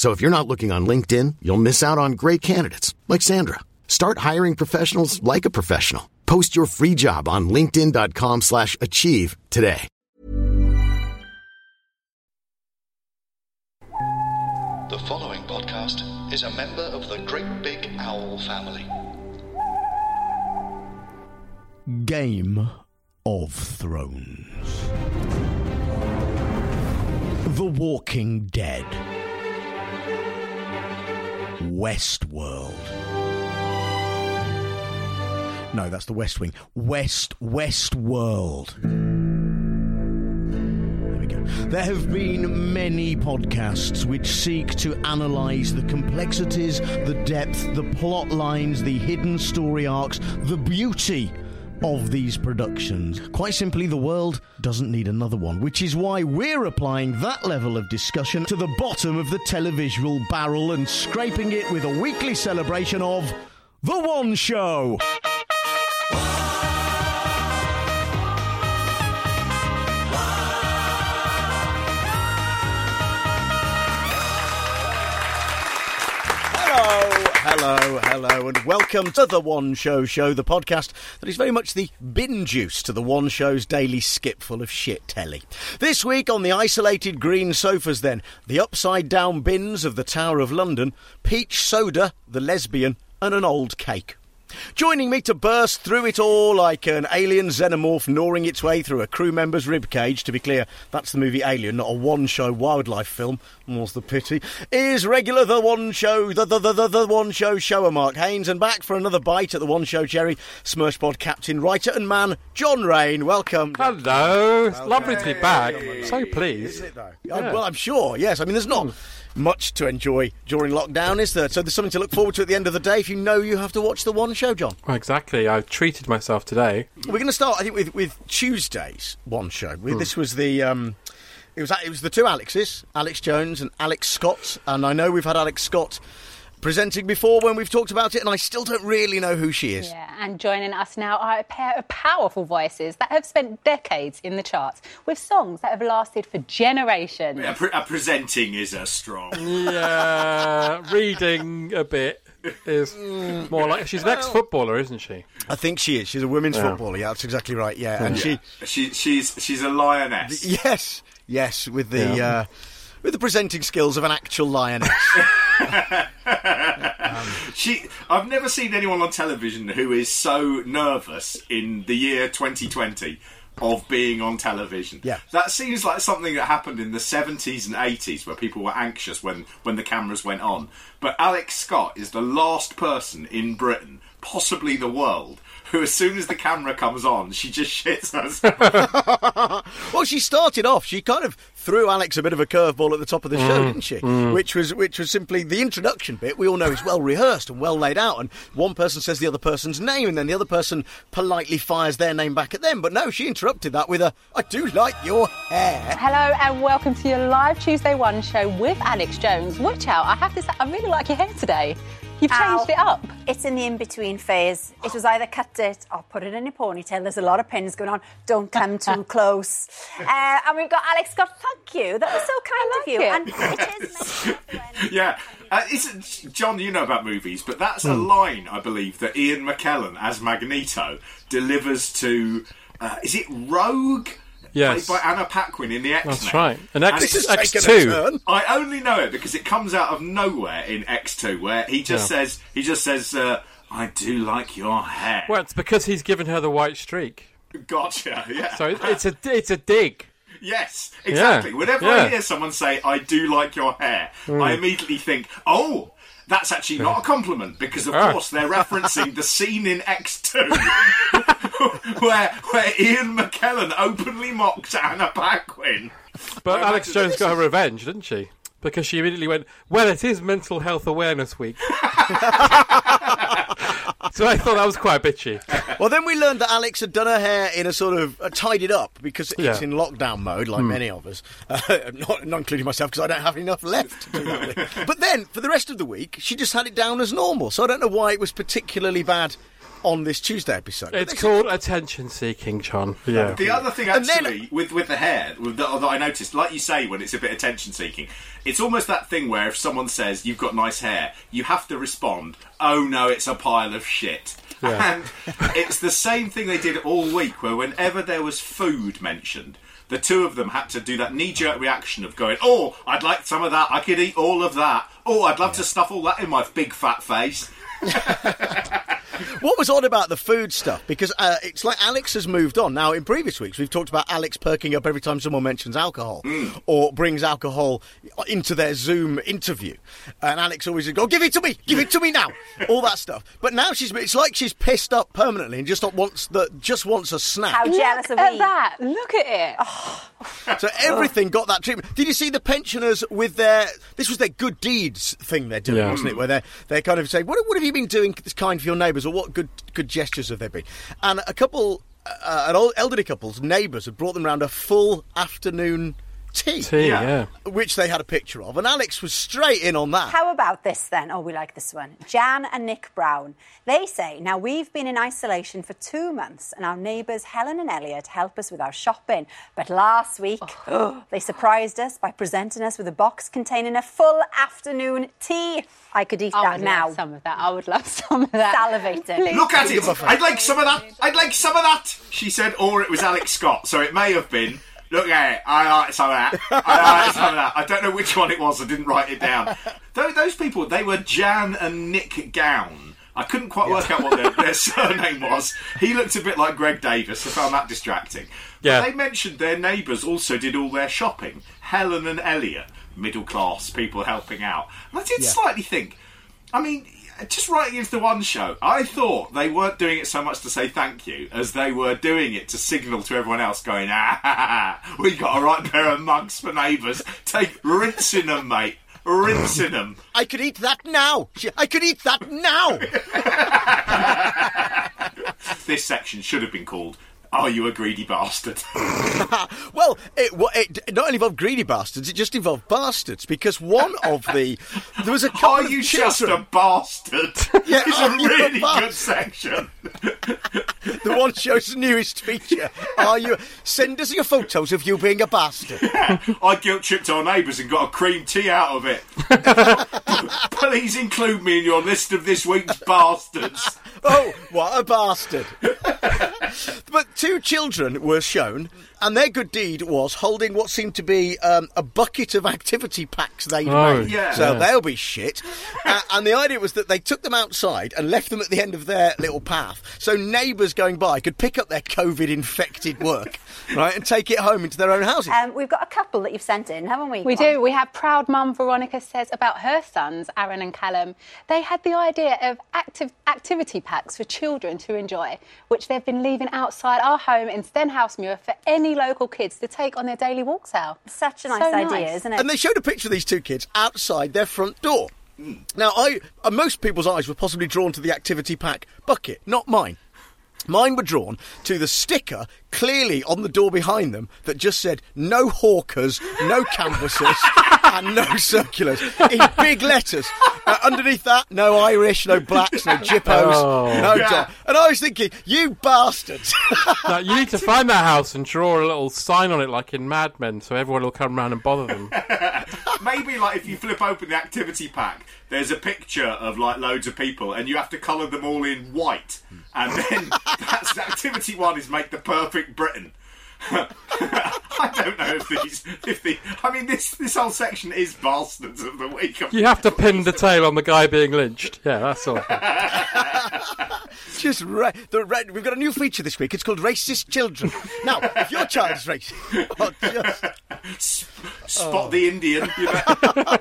So if you're not looking on LinkedIn, you'll miss out on great candidates like Sandra. Start hiring professionals like a professional. Post your free job on linkedin.com/achieve slash achieve today. The following podcast is a member of the Great Big Owl family. Game of Thrones. The Walking Dead. Westworld. No, that's the West Wing. West, Westworld. There we go. There have been many podcasts which seek to analyse the complexities, the depth, the plot lines, the hidden story arcs, the beauty of these productions. Quite simply, the world doesn't need another one, which is why we're applying that level of discussion to the bottom of the televisual barrel and scraping it with a weekly celebration of The One Show. Hello, and welcome to the One Show Show, the podcast that is very much the bin juice to the One Show's daily skipful of shit telly. This week on the isolated green sofas, then, the upside down bins of the Tower of London, peach soda, the lesbian, and an old cake. Joining me to burst through it all like an alien xenomorph gnawing its way through a crew member's ribcage, to be clear, that's the movie Alien, not a one show wildlife film, more's the pity, is regular The One Show, the, the, the, the, the One Show shower, Mark Haynes, and back for another bite at The One Show Cherry, Smurshpod captain, writer, and man, John Rain. Welcome. Hello, lovely to be back. So pleased. It though? Uh, Well, I'm sure. Yes. I mean, there's not much to enjoy during lockdown, is there? So there's something to look forward to at the end of the day. If you know you have to watch the one show, John. Well, exactly. I treated myself today. We're going to start, I think, with, with Tuesday's one show. We- This was the. Um, it was it was the two Alexes, Alex Jones and Alex Scott, and I know we've had Alex Scott presenting before when we've talked about it, and I still don't really know who she is. Yeah, and joining us now are a pair of powerful voices that have spent decades in the charts with songs that have lasted for generations. Uh, pre- presenting is a strong. Yeah, reading a bit is more like she's an ex-footballer, isn't she? I think she is. She's a women's Yeah. footballer. Yeah, that's exactly right. Yeah, and she She, she's she's a lioness. Yes, yes, with the Yeah. uh, with the presenting skills of an actual lioness. She, I've never seen anyone on television who is so nervous in the year 2020 of being on television. Yeah. that seems like something that happened in the 70s and 80s where people were anxious when when the cameras went on. But Alex Scott is the last person in Britain, possibly the world. Who, as soon as the camera comes on, she just shits us. well, she started off. She kind of threw Alex a bit of a curveball at the top of the show, mm. didn't she? Mm. Which was which was simply the introduction bit. We all know is well rehearsed and well laid out, and one person says the other person's name, and then the other person politely fires their name back at them. But no, she interrupted that with a "I do like your hair." Hello and welcome to your live Tuesday One show with Alex Jones. Watch out, I have this. I really like your hair today. You've changed Ow. it up. It's in the in between phase. It was either cut it or put it in a ponytail. There's a lot of pins going on. Don't come too close. Uh, and we've got Alex Scott. Thank you. That was so kind I of you. like And it is meant to happen when- Yeah, uh, isn't John? You know about movies, but that's a line I believe that Ian McKellen as Magneto delivers to. Uh, is it Rogue? Yes. Played by Anna Paquin in the X Men. That's right. And X This it's- has X two. I only know it because it comes out of nowhere in X two, where he just Yeah. says he just says, uh, "I do like your hair." Well, it's because he's given her the white streak. Gotcha. Yeah. So it's a it's a dig. Yes, exactly. Yeah, Whenever yeah. I hear someone say, I do like your hair, I immediately think, oh, that's actually not a compliment because, of Ah. course, they're referencing the scene in X2 where, where Ian McKellen openly mocks Anna Paquin. But I Alex Jones got her revenge, didn't she? Because she immediately went, "Well, it is Mental Health Awareness Week." so I thought that was quite bitchy. Well, then we learned that Alex had done her hair in a sort of uh, tied it up because it's Yeah. in lockdown mode, like many of us, uh, not, not including myself because I don't have enough left. To do that with. but then for the rest of the week, she just had it down as normal. So I don't know why it was particularly bad on this Tuesday episode. It's they- called attention seeking, John. Yeah. The other thing, And then- actually, with with the hair with the, that I noticed, like you say, when it's a bit attention seeking, it's almost that thing where if someone says you've got nice hair, you have to respond, "Oh no, it's a pile of shit." Yeah. And it's the same thing they did all week, where whenever there was food mentioned. The two of them had to do that knee-jerk reaction of going, "Oh, I'd like some of that. I could eat all of that. Oh, I'd love to stuff all that in my big fat face." What was odd about the food stuff? Because uh, it's like Alex has moved on. Now, in previous weeks, we've talked about Alex perking up every time someone mentions alcohol or brings alcohol into their Zoom interview. And Alex always would go, give it to me, give it to me now, all that stuff. But now she's, it's like she's pissed up permanently and just wants the, just wants a snack. How jealous Look are at we? that. Look at it. So everything got that treatment. Did you see the pensioners with their? This was their good deeds thing they're doing, Yeah. wasn't it? Where they they kind of say, "What, what have you been doing that's kind for your neighbours, what good good gestures have there been?" And a couple, uh, an old elderly couple's neighbours had brought them round a full afternoon tea, Tea, Yeah. yeah. which they had a picture of, and Alex was straight in on that. How about this then? Oh, we like this one. Jan and Nick Brown. They say, now we've been in isolation for two months and our neighbours Helen and Elliot help us with our shopping. But last week, oh. they surprised us by presenting us with a box containing a full afternoon tea. I could eat I that would now. love some of that. I would love some of that. Salivating. Please. Look at it! I'd like some of that! I'd like some of that! She said, or it was Alex Scott, so it may have been. Look at it, I like some of that. I like some of that. I don't know which one it was, I didn't write it down. Those, those people, they were Jan and Nick Gown. I couldn't quite work out what their, their surname was. He looked a bit like Greg Davies, I found that distracting. Yeah. But they mentioned their neighbours also did all their shopping. Helen and Elliot, middle class people helping out. And I did slightly think, I mean, just writing into the one show, I thought they weren't doing it so much to say thank you as they were doing it to signal to everyone else, going, ah, ha, ha, we got a right pair of mugs for neighbours. Take rinsing them, mate. Rinsing them. I could eat that now. I could eat that now. This section should have been called Are You a Greedy Bastard? Well, it, it not only involved greedy bastards, it just involved bastards because one of the there was a Are you just a bastard? Yeah, it's a you a really good section. the one show's the newest feature. Are you? Send us your photos of you being a bastard. I guilt tripped our neighbours and got a cream tea out of it. Please include me in your list of this week's bastards. Oh, what a bastard! but two children were shown, and their good deed was holding what seemed to be um, a bucket of activity packs they'd Oh, made. yeah. So Yeah. they'll be shit. uh, and the idea was that they took them outside and left them at the end of their little path, so neighbours going by could pick up their COVID-infected work, right, and take it home into their own houses. Um, we've got a couple that you've sent in, haven't we? We Go on. do. We have proud mum Veronica says about her sons, Aaron and Callum. They had the idea of active activity packs for children to enjoy, which they've been leaving outside our home in Stenhousemuir for any local kids to take on their daily walks out. Such a nice So idea, nice. isn't it? And they showed a picture of these two kids outside their front door. Now, I uh, most people's eyes were possibly drawn to the activity pack bucket, not mine. Mine were drawn to the sticker clearly on the door behind them that just said no hawkers, no canvassers, and no circulars in big letters. Uh, underneath that, no Irish, no blacks, no jippos, Oh. no Yeah. dog. And I was thinking, you bastards! Now, you need to find that house and draw a little sign on it like in Mad Men so everyone will come round and bother them. Maybe like if you flip open the activity pack, there's a picture of like loads of people, and you have to colour them all in white, and then that's activity one is make the perfect Britain. I don't know if these, if the, I mean this this whole section is bastards of the week. You have to pin the tail on the guy being lynched. Yeah, that's all. Just ra- the ra- we've got a new feature this week. It's called Racist Children. Now, if your child is racist, oh, just, Spot the Indian. You know?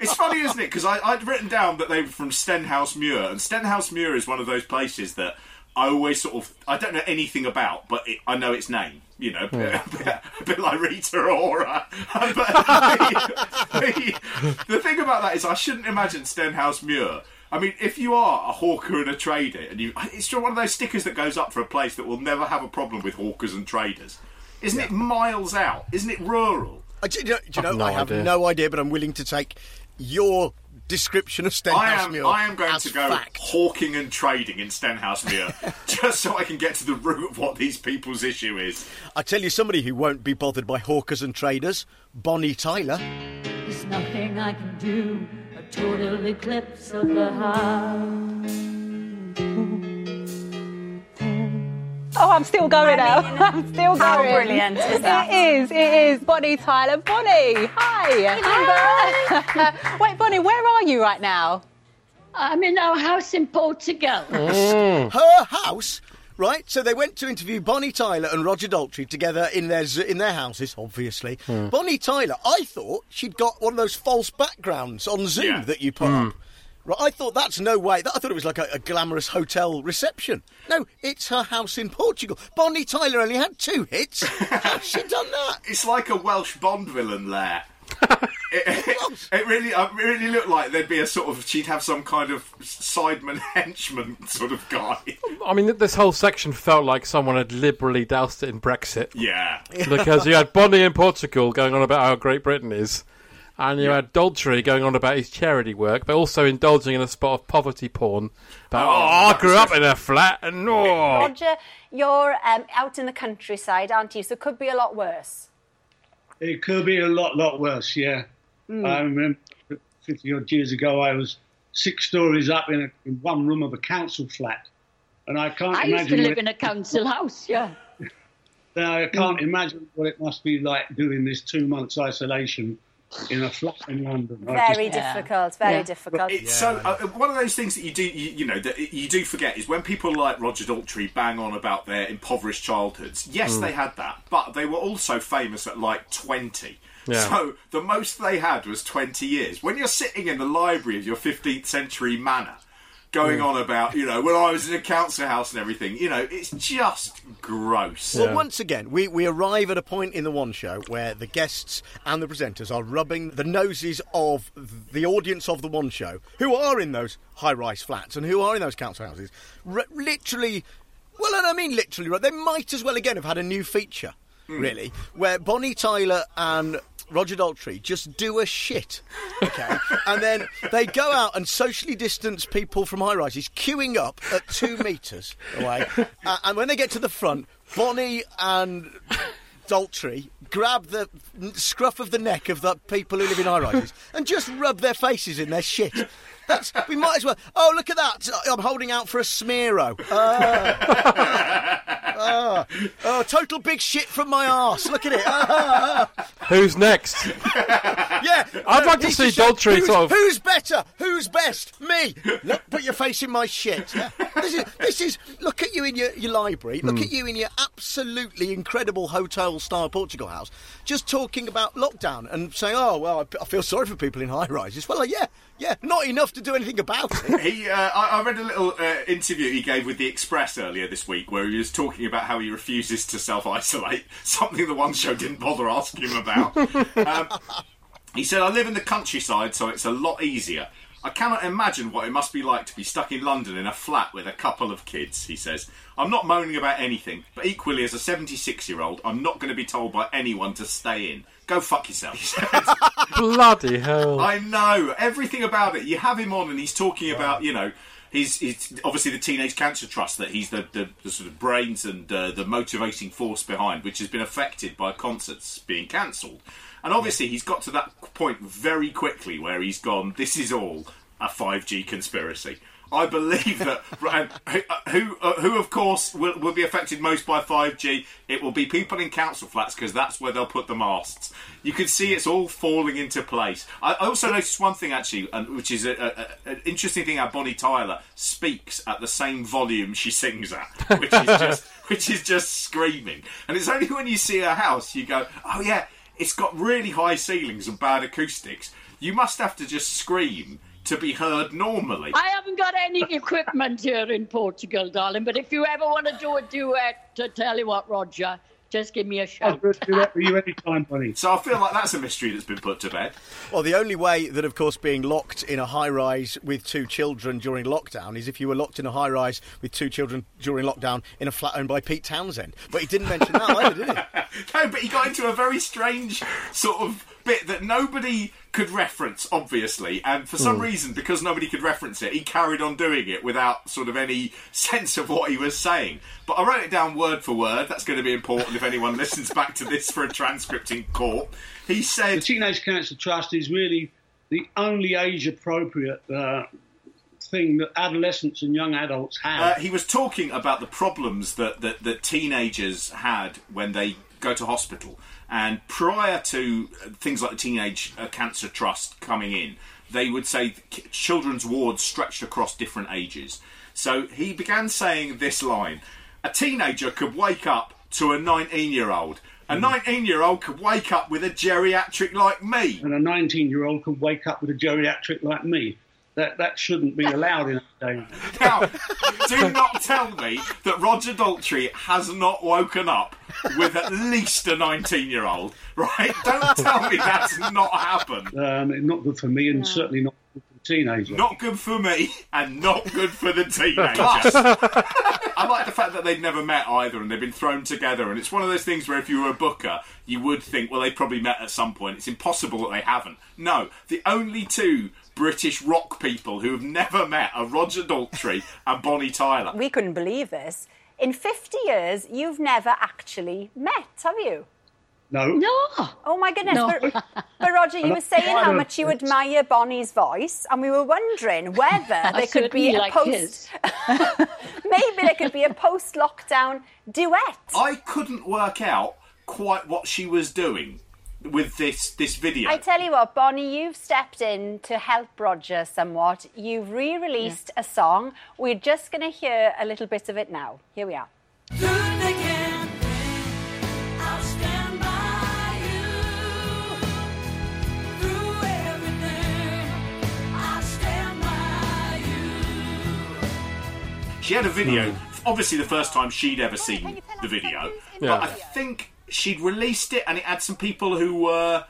it's funny, isn't it? Because I'd written down that they were from Stenhousemuir, and Stenhousemuir is one of those places that I always sort of I don't know anything about, but it, I know its name. You know, a, bit, a bit like Rita Ora. but the, the, the thing about that is, I shouldn't imagine Stenhousemuir. I mean, if you are a hawker and a trader, and you, it's just one of those stickers that goes up for a place that will never have a problem with hawkers and traders. Isn't it miles out? Isn't it rural? I, do you know, do you know, no I have idea. no idea, but I'm willing to take your description of I Stenhouse am. Muir I am going as to go fact. hawking and trading in Stenhousemuir, just so I can get to the root of what these people's issue is. I tell you, somebody who won't be bothered by hawkers and traders, Bonnie Tyler. There's nothing I can do. A total eclipse of the heart. Oh, I'm still going now. I'm still going. How brilliant is that? It is. It is. Bonnie Tyler. Bonnie, hi. Hello. Uh, wait, Bonnie, where are you right now? I'm in our house in Portugal. Mm. Her house. Right, so they went to interview Bonnie Tyler and Roger Daltrey together in their in their houses. Obviously, hmm. Bonnie Tyler. I thought she'd got one of those false backgrounds on Zoom Yeah. that you put up. Hmm. Right, I thought that's no way. I thought it was like a, a glamorous hotel reception. No, it's her house in Portugal. Bonnie Tyler only had two hits. How's she done that? It's like a Welsh Bond villain lair. it, it, it really, uh, it really looked like there'd be a sort of. She'd have some kind of sideman henchman sort of guy. I mean, this whole section felt like someone had liberally doused it in Brexit. Yeah. because you had Bonnie in Portugal going on about how great Britain is, and you had Daltrey going on about his charity work, but also indulging in a spot of poverty porn. About, oh, I grew up in a flat, and oh. Roger, you're um, out in the countryside, aren't you? So it could be a lot worse. It could be a lot, lot worse, yeah. I remember 50 odd years ago, I was six stories up in, a, in one room of a council flat. And I can't I used imagine. to live it, in a council house, yeah. now, I can't imagine what it must be like doing this two months isolation in a flat in London. I just- Very Yeah. difficult, very Yeah. difficult. It's so uh, one of those things that you do, you, you know, that you do forget is when people like Roger Daltrey bang on about their impoverished childhoods. Yes, they had that, but they were also famous at like twenty. Yeah. So the most they had was twenty years. When you're sitting in the library of your 15th century manor, going on about, you know, when I was in a council house and everything, you know, it's just gross. Well, once again, we, we arrive at a point in the one show where the guests and the presenters are rubbing the noses of the audience of the one show, who are in those high rise flats and who are in those council houses, r- literally. Well, and I mean literally, right? They might as well again have had a new feature, hmm. really, where Bonnie Tyler and Roger Daltrey just do a shit, okay? and then they go out and socially distance people from high rises, queuing up at two metres away. Uh, and when they get to the front, Bonnie and Daltrey grab the scruff of the neck of the people who live in high rises and just rub their faces in their shit. That's, we might as well. Oh, look at that! I'm holding out for a smearo. Ah. Oh, total big shit from my arse. Look at it. Ah. Who's next? Yeah, I'd like to see Daltrey who's, sort of- Who's better? Who's best? Me. Look, put your face in my shit. This is. This is. Look at you in your, your library. Look Hmm. at you in your absolutely incredible hotel-style Portugal house, just talking about lockdown and saying, "Oh well, I, I feel sorry for people in high rises." Well, yeah, yeah, not enough to do anything about it. He, uh, I, I read a little uh, interview he gave with the Express earlier this week, where he was talking about how he refuses to self isolate, something the one show didn't bother asking him about. um, he said, "I live in the countryside, so it's a lot easier. I cannot imagine what it must be like to be stuck in London in a flat with a couple of kids." He says, "I'm not moaning about anything, but equally, as a 76 year old, I'm not going to be told by anyone to stay in. Go fuck yourself." He said. Bloody hell. I know everything about it. You have him on, and he's talking about you know. He's, he's obviously the Teenage Cancer Trust that he's the, the, the sort of brains and uh, the motivating force behind, which has been affected by concerts being cancelled. And obviously, he's got to that point very quickly where he's gone. This is all a 5G conspiracy. I believe that and who uh, who of course will, will be affected most by 5G. It will be people in council flats because that's where they'll put the masts. You can see it's all falling into place. I also noticed one thing actually, which is a, a- an interesting thing. How Bonnie Tyler speaks at the same volume she sings at, which is just which is just screaming. And it's only when you see her house you go, oh yeah, it's got really high ceilings and bad acoustics. You must have to just scream to be heard normally. I haven't got any equipment here in Portugal, darling, but if you ever want to do a duet, to tell you what, Roger, just give me a I'll shout. do that for you anytime, buddy. So I feel like that's a mystery that's been put to bed. Well, the only way that, of course, being locked in a high rise with two children during lockdown is if you were locked in a high rise with two children during lockdown in a flat owned by Pete Townshend. But he didn't mention that either, did he? No, but he got into a very strange sort of bit that nobody could reference, obviously, and for some Hmm. reason, because nobody could reference it, he carried on doing it without sort of any sense of what he was saying. But I wrote it down word for word. That's going to be important if anyone listens back to this for a transcript in court. He said, The Teenage Cancer Trust is really the only age appropriate uh, thing that adolescents and young adults have. Uh, he was talking about the problems that, that, that teenagers had when they go to hospital. And prior to things like the Teenage uh, Cancer Trust coming in, they would say children's wards stretched across different ages. So he began saying this line A teenager could wake up to a 19 year old. A 19 year old could wake up with a geriatric like me. and a 19 year old could wake up with a geriatric like me. That, that shouldn't be allowed in our day. Now, do not tell me that Roger Daltrey has not woken up with at least a 19 year old, right? Don't tell me that's not happened. Um, not good for me, and certainly not good for the teenager. Not good for me, and not good for the teenager. I like the fact that they've never met either, and they've been thrown together. And it's one of those things where if you were a booker, you would think, well, they probably met at some point. It's impossible that they haven't. No, the only two British rock people who have never met are Roger Daltrey and Bonnie Tyler. We couldn't believe this. In 50 years, you've never actually met, have you? No. No. Oh my goodness. No. But, but Roger, you were saying how much you admire Bonnie's voice, and we were wondering whether there could be a like post. maybe there could be a post lockdown duet. I couldn't work out quite what she was doing with this this video. I tell you what, Bonnie, you've stepped in to help Roger somewhat. You've re released a song. We're just going to hear a little bit of it now. Here we are. She had a video, obviously the first time she'd ever seen the video, Yeah. but I think she'd released it and it had some people who were.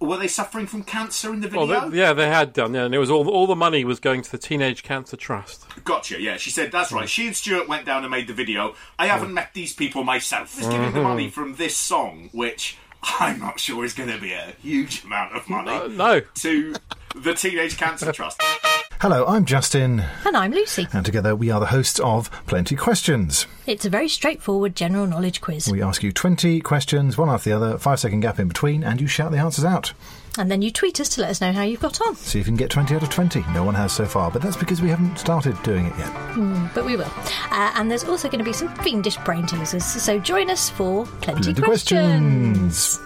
Were they suffering from cancer in the video? Well, they, yeah, they had done, yeah, and it was all all the money was going to the Teenage Cancer Trust. Gotcha, yeah. She said, that's right. She and Stuart went down and made the video. I haven't met these people myself. Just giving the Mhm. money from this song, which I'm not sure is going to be a huge amount of money. Uh, no. To the Teenage Cancer Trust. Hello, I'm Justin, And I'm Lucy. and together we are the hosts of Plenty Questions. It's a very straightforward general knowledge quiz. We ask you 20 questions, one after the other, five second gap in between, and you shout the answers out. And then you tweet us to let us know how you've got on. See if you can get 20 out of 20. No one has so far, but that's because we haven't started doing it yet. Mm, but we will. Uh, and there's also going to be some fiendish brain teasers. So join us for Plenty, Plenty questions. questions.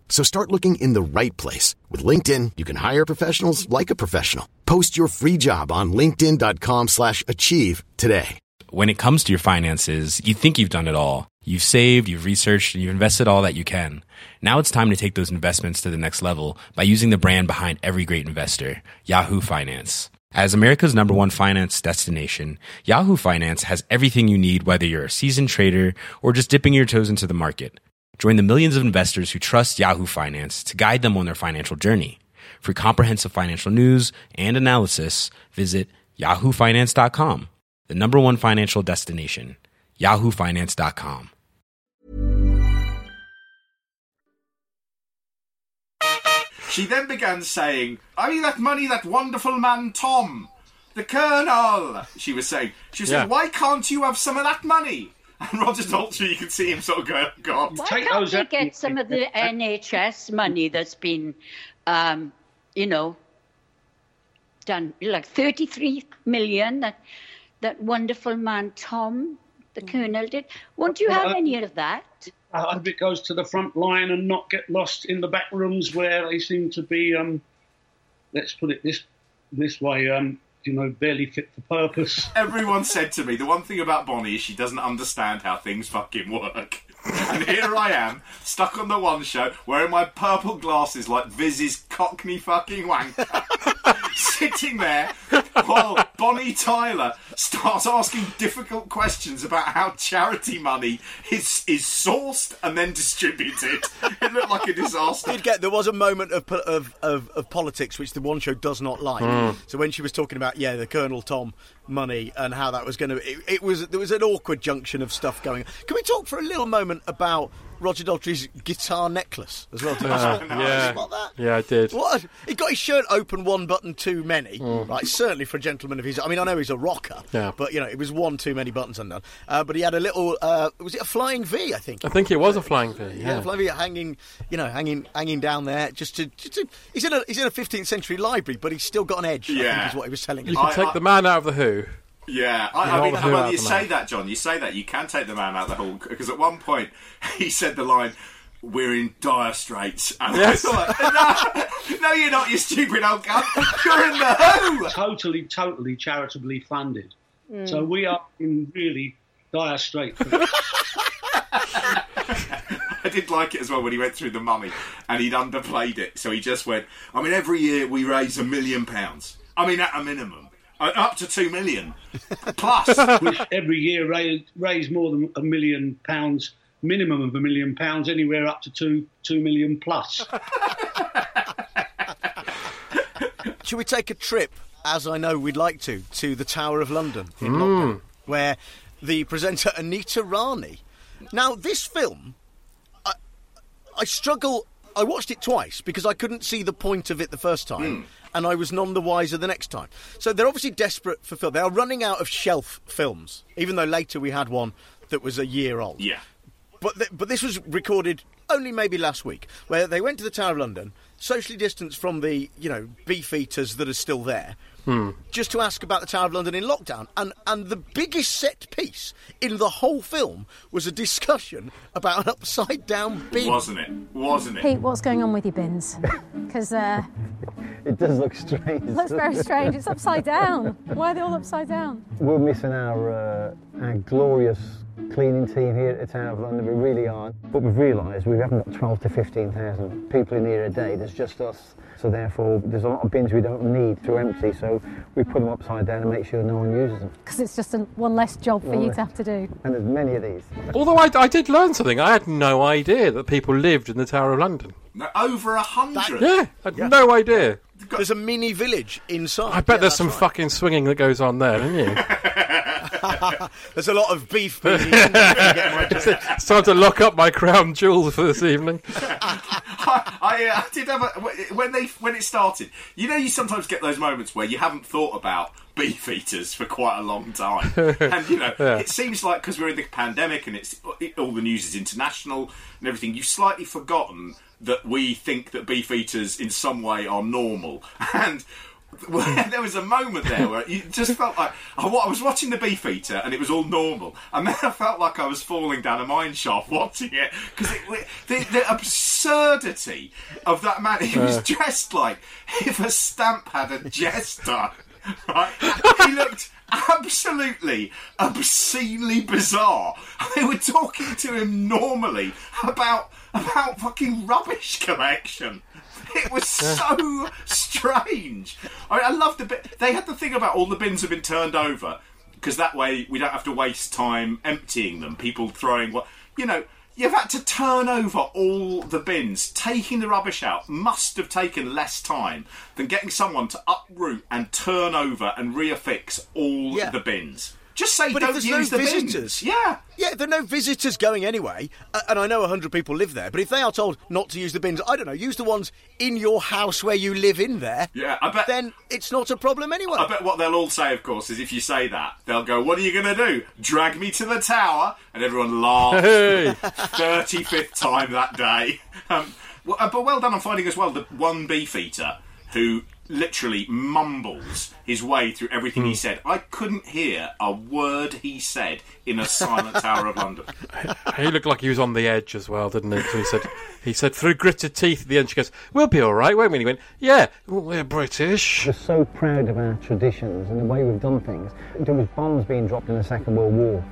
So start looking in the right place. With LinkedIn, you can hire professionals like a professional. Post your free job on linkedin.com slash achieve today. when it comes to your finances, you think you've done it all. You've saved, you've researched, and you've invested all that you can. Now it's time to take those investments to the next level by using the brand behind every great investor, Yahoo Finance. As America's number one finance destination, Yahoo Finance has everything you need whether you're a seasoned trader or just dipping your toes into the market. Join the millions of investors who trust Yahoo Finance to guide them on their financial journey. For comprehensive financial news and analysis, visit yahoofinance.com, the number one financial destination, yahoofinance.com. She then began saying, I you that money, that wonderful man Tom? The Colonel! She was saying, She was saying, Yeah. Why can't you have some of that money? And Roger Daltrey, you can see him sort of going, "Oh, God. Why can't they get some of the NHS money that's been, um, you know, done like 33 million that that wonderful man Tom, the Colonel, did? Won't you have any of that? I hope it goes to the front line and not get lost in the back rooms where they seem to be. Um, let's put it this this way. Um, you know, barely fit for purpose. Everyone said to me, the one thing about Bonnie is she doesn't understand how things fucking work. And here I am, stuck on the one show, wearing my purple glasses like Viz's cockney fucking wanker, sitting there while Bonnie Tyler starts asking difficult questions about how charity money is is sourced and then distributed. It looked like a disaster. did get there was a moment of, of, of, of politics which the one show does not like. Mm. So when she was talking about yeah the Colonel Tom money and how that was going to it, it was there was an awkward junction of stuff going. on. Can we talk for a little moment about Roger Daltrey's guitar necklace as well? Did you Uh, spot- yeah. spot that? Yeah, I did. What? He got his shirt open one button too many. Mm. Right, certainly for a gentleman of his. I mean, I know he's a rocker, Yeah. but you know, it was one too many buttons undone. Uh, but he had a little. Uh, was it a flying V? I think. I think it was a flying V. Yeah, Yeah. flying V hanging, you know, hanging, hanging down there. Just to, just to, he's in a he's in a 15th century library, but he's still got an edge. I Yeah. think is what he was telling us. You can take the man out of the Who. Yeah, I, I mean, the well, you say that, John. You say that you can take the man out of the hall because at one point he said the line, "We're in dire straits," and Yes. I thought, no, no, you're not, you stupid old cunt. You're in the Who. Totally, totally charitably funded. Mm. So we are in really dire straits. I did like it as well when he went through the mummy and he'd underplayed it. So he just went, I mean, every year we raise a million pounds. I mean, at a minimum. Uh, Up to two million. Plus. which every year raise, raise more than a million pounds, minimum of a million pounds, anywhere up to two two million plus. Should we take a trip, as I know we'd like to, to the Tower of London in Mm. lockdown, where the presenter Anita Rani. Now, this film, I, I struggle. I watched it twice because I couldn't see the point of it the first time, and I was none the wiser the next time. So they're obviously desperate for film. They are running out of shelf films, even though later we had one that was a year old. Yeah. But th- but this was recorded only maybe last week, where they went to the Tower of London, socially distanced from the you know beef eaters that are still there, Hmm. just to ask about the Tower of London in lockdown. And and the biggest set piece in the whole film was a discussion about an upside down bin. Wasn't it? Wasn't it? Pete, what's going on with your bins? Because uh, It does look strange. it looks very strange. It's upside down. Why are they all upside down? We're missing our, uh, our glorious cleaning team here at the Tower of London. We really are. But we've realised we haven't got 12 to 15,000 people in here a day. There's just us. So therefore, there's a lot of bins we don't need to empty. So we put them upside down and make sure no one uses them. Because it's just a, one less job for One you less. to have to do. And there's many of these. Although I, I did learn something. I had no idea that people lived in the Tower of London. No, over a hundred. Yeah, I had no idea. There's a mini village inside. I bet Yeah, there's that's some right. fucking swinging that goes on there, don't you? There's a lot of beef. being eaten. It's, it's time to lock up my crown jewels for this evening. I, uh, I did have a when they when it started. You know, you sometimes get those moments where you haven't thought about beef eaters for quite a long time, and you know, Yeah. it seems like because we're in the pandemic and it's it, all the news is international and everything. You've slightly forgotten that we think that beef eaters in some way are normal and. there was a moment there where you just felt like I was watching the beef eater and it was all normal, and then I felt like I was falling down a mine shaft watching it because the, the absurdity of that man. He was Uh. dressed like if a stamp had a jester. right? he looked absolutely obscenely bizarre. They were talking to him normally about about fucking rubbish collection. It was so strange. I, I love the bit. They had the thing about all the bins have been turned over because that way we don't have to waste time emptying them. People throwing what you know. You've had to turn over all the bins. Taking the rubbish out must have taken less time than getting someone to uproot and turn over and reaffix all Yeah. the bins. Just say But if don't there's use no the visitors, bins. Yeah. yeah, there are no visitors going anyway, uh, and I know hundred people live there, but if they are told not to use the bins, I don't know, use the ones in your house where you live in there. Yeah, I bet. Then it's not a problem anyway. I bet what they'll all say, of course, is if you say that, they'll go, "What are you going to do? Drag me to the tower?" And everyone laughs. Hey. Thirty fifth time that day. Um, well, uh, but well done on finding as well the one beefeater who literally mumbles his way through everything Hmm. he said. I couldn't hear a word he said in a silent Tower of London. He looked like he was on the edge as well, didn't he? He said, he said through gritted teeth at the end. She goes, "We'll be all right, won't we? And he went, Yeah, we're British." We're so proud of our traditions and the way we've done things. There was bombs being dropped in the Second World War.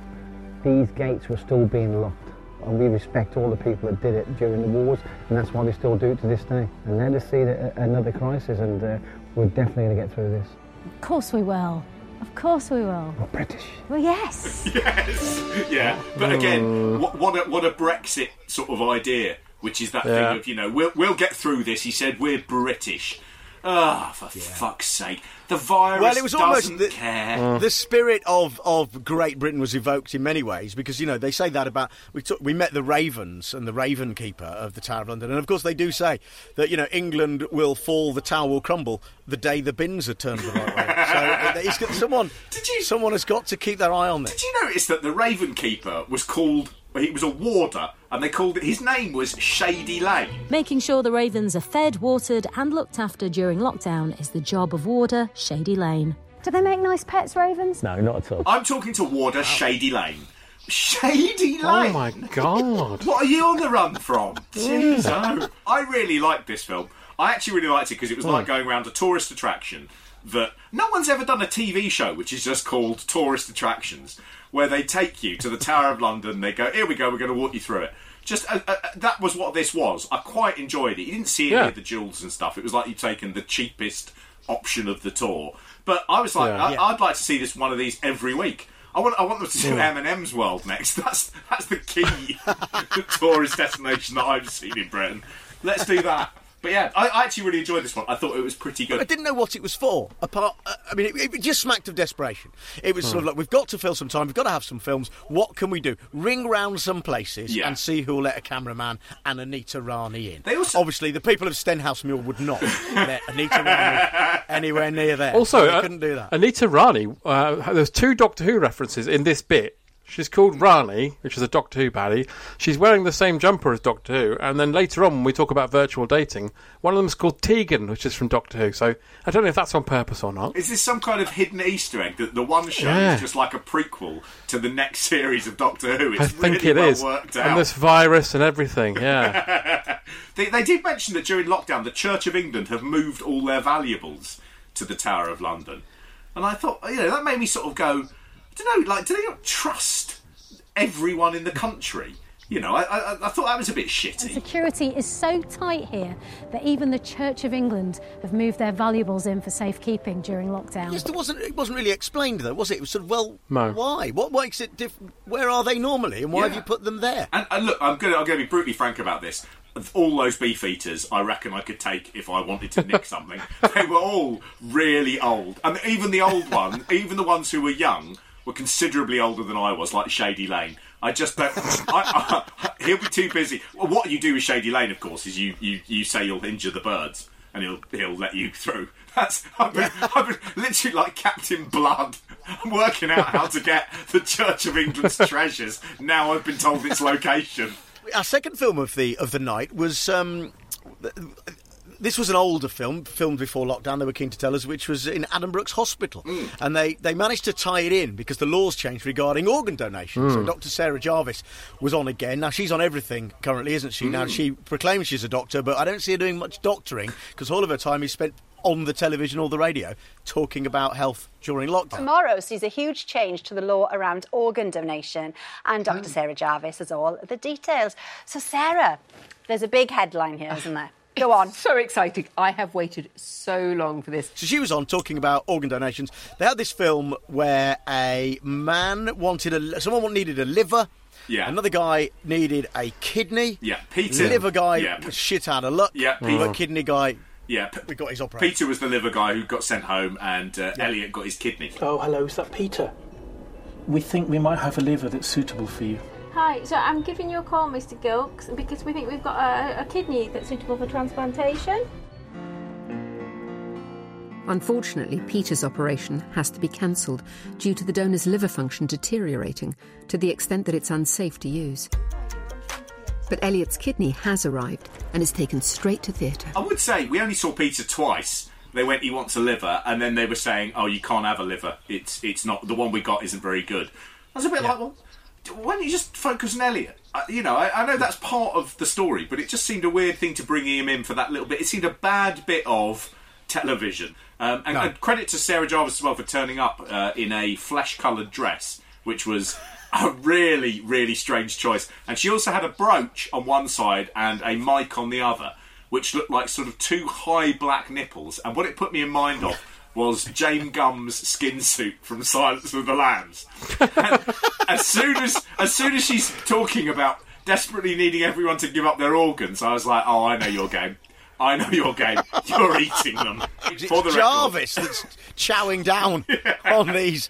These gates were still being locked. And we respect all the people that did it during the wars, and that's why we still do it to this day. And let us see another crisis, and uh, we're definitely going to get through this. Of course we will. Of course we will. We're British. Well, yes. yes, yeah. But again, what, what a, what a Brexit sort of idea, which is that Yeah. thing of you know we'll we'll get through this. He said we're British. Ah, for fuck's sake, the virus well, it was almost doesn't the, care. the spirit of, of Great Britain was evoked in many ways because you know they say that about we took, we met the Ravens and the Raven Keeper of the Tower of London, and of course they do say that you know England will fall, the tower will crumble the day the bins are turned the right way. So uh, it's got, someone someone has got to keep their eye on this. Did you notice that the Raven Keeper was called? He was a warder, and they called it. His name was Shady Lane. Making sure the ravens are fed, watered, and looked after during lockdown is the job of warder Shady Lane. Do they make nice pets, ravens? No, not at all. I'm talking to warder Shady Lane. Shady oh Lane. Oh my god! What are you on the run from? Jeez, oh. I really liked this film. I actually really liked it because it was like hmm. going around a tourist attraction that no one's ever done a TV show which is just called Tourist Attractions, where they take you to the Tower of London. They go, "Here we go. We're going to walk you through it." Just uh, uh, that was what this was. I quite enjoyed it. You didn't see any Yeah. of the jewels and stuff. It was like you'd taken the cheapest option of the tour. But I was like, Yeah. I, Yeah. I'd like to see this one of these every week. I want, I want them to do M&M's World next. That's that's the key tourist destination that I've seen in Britain. Let's do that. But yeah, I, I actually really enjoyed this one. I thought it was pretty good. I didn't know what it was for. Apart, uh, I mean, it, it just smacked of desperation. It was sort of like we've got to fill some time. We've got to have some films. What can we do? Ring round some places Yeah. and see who'll let a cameraman and Anita Rani in. They also- obviously the people of Stenhousemuir would not let Anita Rani anywhere near there. Also, they uh, couldn't do that. Anita Rani. Uh, there's two Doctor Who references in this bit. She's called Rani, which is a Doctor Who baddie. She's wearing the same jumper as Doctor Who, and then later on, when we talk about virtual dating, one of them is called Tegan, which is from Doctor Who. So I don't know if that's on purpose or not. Is this some kind of hidden Easter egg that the one show Yeah. is just like a prequel to the next series of Doctor Who? It's I think really it well is, worked and this virus and everything. Yeah, They, they did mention that during lockdown, the Church of England have moved all their valuables to the Tower of London, and I thought, you know, that made me sort of go, I don't know, like, do they not trust everyone in the country? You know, I, I, I thought that was a bit shitty. Security is so tight here that even the Church of England have moved their valuables in for safekeeping during lockdown. Yes, there wasn't. It wasn't really explained though, was it? It was sort of well, No. why? What makes it different? Where are they normally, and why have you put them there? And, and look, I'm going to I'm to be brutally frank about this. All those beef eaters, I reckon I could take if I wanted to nick something. they were all really old, and even the old one, even the ones who were young, were considerably older than I was, like Shady Lane. I just don't. I, I, he'll be too busy. Well, what you do with Shady Lane, of course, is you, you, you say you'll injure the birds, and he'll he'll let you through. That's I've been, I've been literally like Captain Blood. I'm working out how to get the Church of England's treasures. Now I've been told its location. Our second film of the of the night was. Um, this was an older film, filmed before lockdown. They were keen to tell us, which was in Addenbrooke's Hospital, and they, they managed to tie it in because the laws changed regarding organ donation. So Mm. Dr. Sarah Jarvis was on again. Now she's on everything currently, isn't she? Now Mm. she proclaims she's a doctor, but I don't see her doing much doctoring because all of her time is spent on the television or the radio talking about health during lockdown. Tomorrow sees a huge change to the law around organ donation, and Dr. Sarah Jarvis has all the details. So, Sarah, there's a big headline here, isn't there? Go on. So exciting. I have waited so long for this. So she was on talking about organ donations. They had this film where a man wanted a someone needed a liver. Yeah. Another guy needed a kidney. Yeah, Peter- Liver guy yeah. was shit out of luck. Yeah, But Peter- kidney guy. Yeah, P- we got his operation. Peter was the liver guy who got sent home, and uh, Elliot got his kidney. Oh, hello, is that Peter? We think we might have a liver that's suitable for you. Hi, so I'm giving you a call, Mr. Gilks, because we think we've got a, a kidney that's suitable for transplantation. Unfortunately, Peter's operation has to be cancelled due to the donor's liver function deteriorating to the extent that it's unsafe to use. But Elliot's kidney has arrived and is taken straight to theatre. I would say we only saw Peter twice. They went, he wants a liver, and then they were saying, "Oh, you can't have a liver. It's it's not the one we got isn't very good." That's a bit like, "Well, why don't you just focus on Elliot?" Uh, you know, I, I know that's part of the story, but it just seemed a weird thing to bring him in for that little bit. It seemed a bad bit of television. Um, and, No. and credit to Sarah Jarvis as well for turning up uh, in a flesh-coloured dress, which was a really, really strange choice. And she also had a brooch on one side and a mic on the other, which looked like sort of two high black nipples. And what it put me in mind of was Jame Gumb's skin suit from Silence of the Lambs. And as soon as as soon as she's talking about desperately needing everyone to give up their organs, I was like, "Oh, I know your game. I know your game. You're eating them." It's For the record. Jarvis that's chowing down on these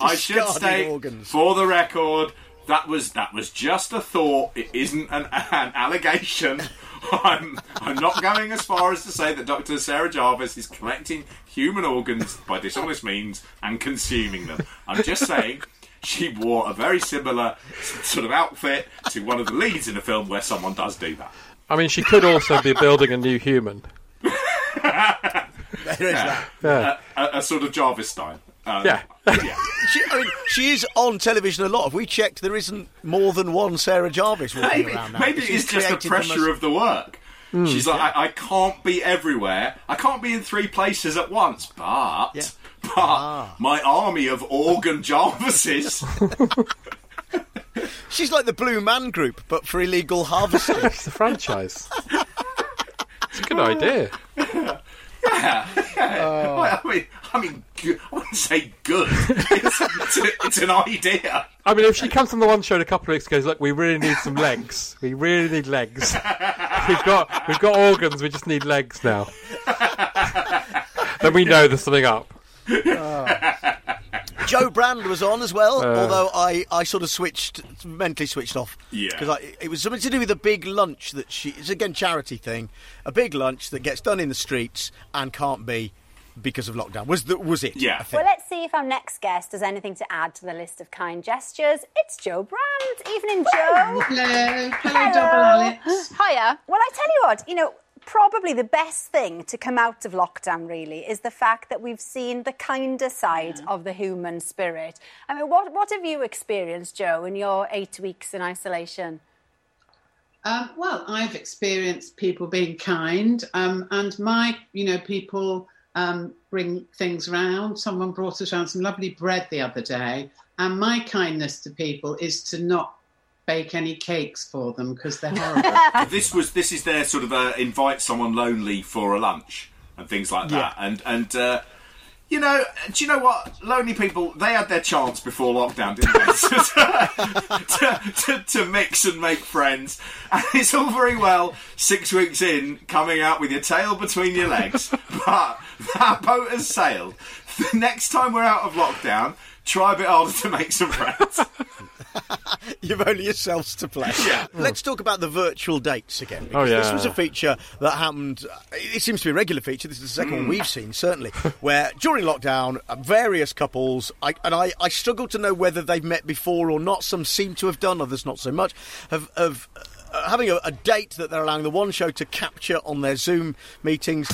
I should state organs. for the record that was that was just a thought. It isn't an, an allegation. I'm I'm not going as far as to say that Dr. Sarah Jarvis is collecting human organs by dishonest means and consuming them. I'm just saying she wore a very similar sort of outfit to one of the leads in a film where someone does do that. I mean, she could also be building a new human. There is that. Yeah. A, a, a sort of Jarvis style. Um, Yeah. Yeah. She, I mean, she is on television a lot. Have we checked? There isn't more than one Sarah Jarvis walking Maybe, around now. maybe She's it's just the created pressure most- of the work. Mm. She's like, I, I can't be everywhere. I can't be in three places at once. But, but Ah. my army of organ Jarvises. She's like the Blue Man Group, but for illegal harvesting. it's a franchise. It's a good idea. yeah, yeah. I mean, I mean, I wouldn't say good. It's, it's, a- it's an idea. I mean, if she comes on the one show in a couple of weeks, goes, look, we really need some legs. We really need legs. We've got we've got organs. We just need legs now. then we know there's something up. Jo Brand was on as well, Uh. although I, I sort of switched, mentally switched off. Yeah. Because it was something to do with a big lunch that she, it's again charity thing, a big lunch that gets done in the streets and can't be because of lockdown. Was the, was it? I think. Well, let's see if our next guest has anything to add to the list of kind gestures. It's Jo Brand. Evening, Jo. Hello. Hello, Double Alex. Hiya. Well, I tell you what, you know, probably the best thing to come out of lockdown really is the fact that we've seen the kinder side of the human spirit. I mean, what, what have you experienced, Jo, in your eight weeks in isolation? Um, well, I've experienced people being kind, um, and my, you know, people um, bring things round. Someone brought us around some lovely bread the other day, and my kindness to people is to not bake any cakes for them because they're horrible. this was this is their sort of uh, invite someone lonely for a lunch and things like that. And and uh, you know, do you know what? Lonely people they had their chance before lockdown, didn't they? to, to, to mix and make friends, and it's all very well six weeks in coming out with your tail between your legs, but that boat has sailed. The next time we're out of lockdown, try a bit harder to make some friends. You've only yourselves to blame. Yeah. Let's talk about the virtual dates again. Oh, because This was a feature that happened. uh, It seems to be a regular feature. This is the second one Mm. we've seen, certainly, where during lockdown, uh, various couples, I, and I, I struggle to know whether they've met before or not. Some seem to have done, others not so much. Have, have uh, having a, a date that they're allowing the one show to capture on their Zoom meetings.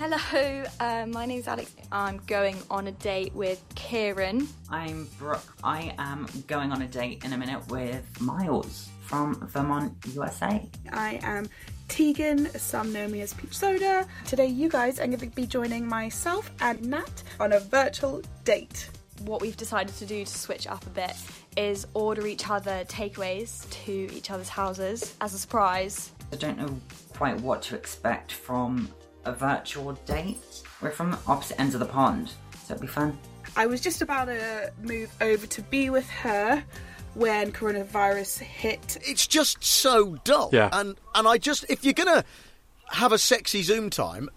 Hello, uh, my name's Alex. I'm going on a date with Kieran. I'm Brooke. I am going on a date in a minute with Miles from Vermont, USA. I am Tegan, some know me as Peach Soda. Today, you guys are going to be joining myself and Nat on a virtual date. What we've decided to do to switch up a bit is order each other takeaways to each other's houses as a surprise. I don't know quite what to expect from a virtual date. We're from opposite ends of the pond, so it'll be fun. I was just about to move over to be with her when coronavirus hit. It's just so dull. Yeah. And and I just if you're gonna have a sexy Zoom time,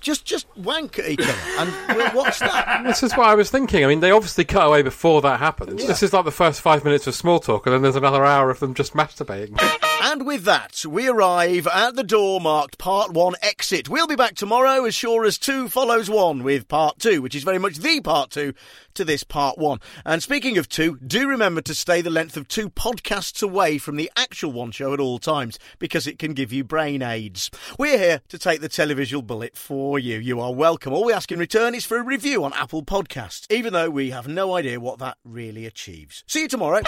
just just wank at each other and we'll watch that. This is what I was thinking. I mean, they obviously cut away before that happened. Yeah. This is like the first five minutes of small talk, and then there's another hour of them just masturbating. And with that, we arrive at the door marked Part 1 Exit. We'll be back tomorrow as sure as 2 follows 1 with Part 2, which is very much the Part 2 to this Part 1. And speaking of 2, do remember to stay the length of two podcasts away from the actual one show at all times, because it can give you brain aids. We're here to take the televisual bullet for you. You are welcome. All we ask in return is for a review on Apple Podcasts, even though we have no idea what that really achieves. See you tomorrow.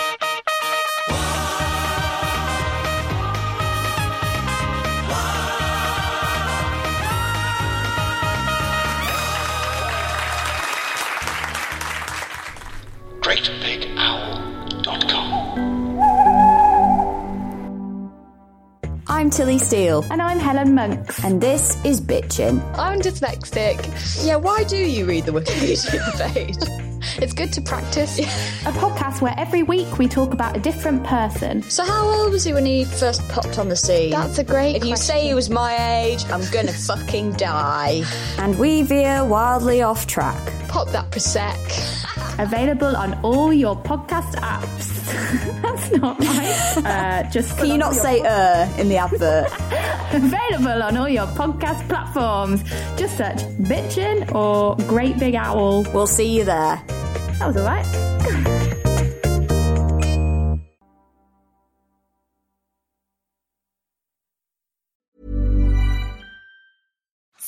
I'm Tilly Steele. And I'm Helen Monks. And this is Bitchin'. I'm dyslexic. Yeah, why do you read the Wikipedia page? it's good to practice. A podcast where every week we talk about a different person. So, how old was he when he first popped on the scene? That's a great If you say he was my age, I'm gonna fucking die. And we veer wildly off track. Pop that Prosec. Available on all your podcast apps. That's not right. Uh, just Can you not say uh in the advert? Available on all your podcast platforms. Just search Bitchin' or Great Big Owl. We'll see you there. That was alright.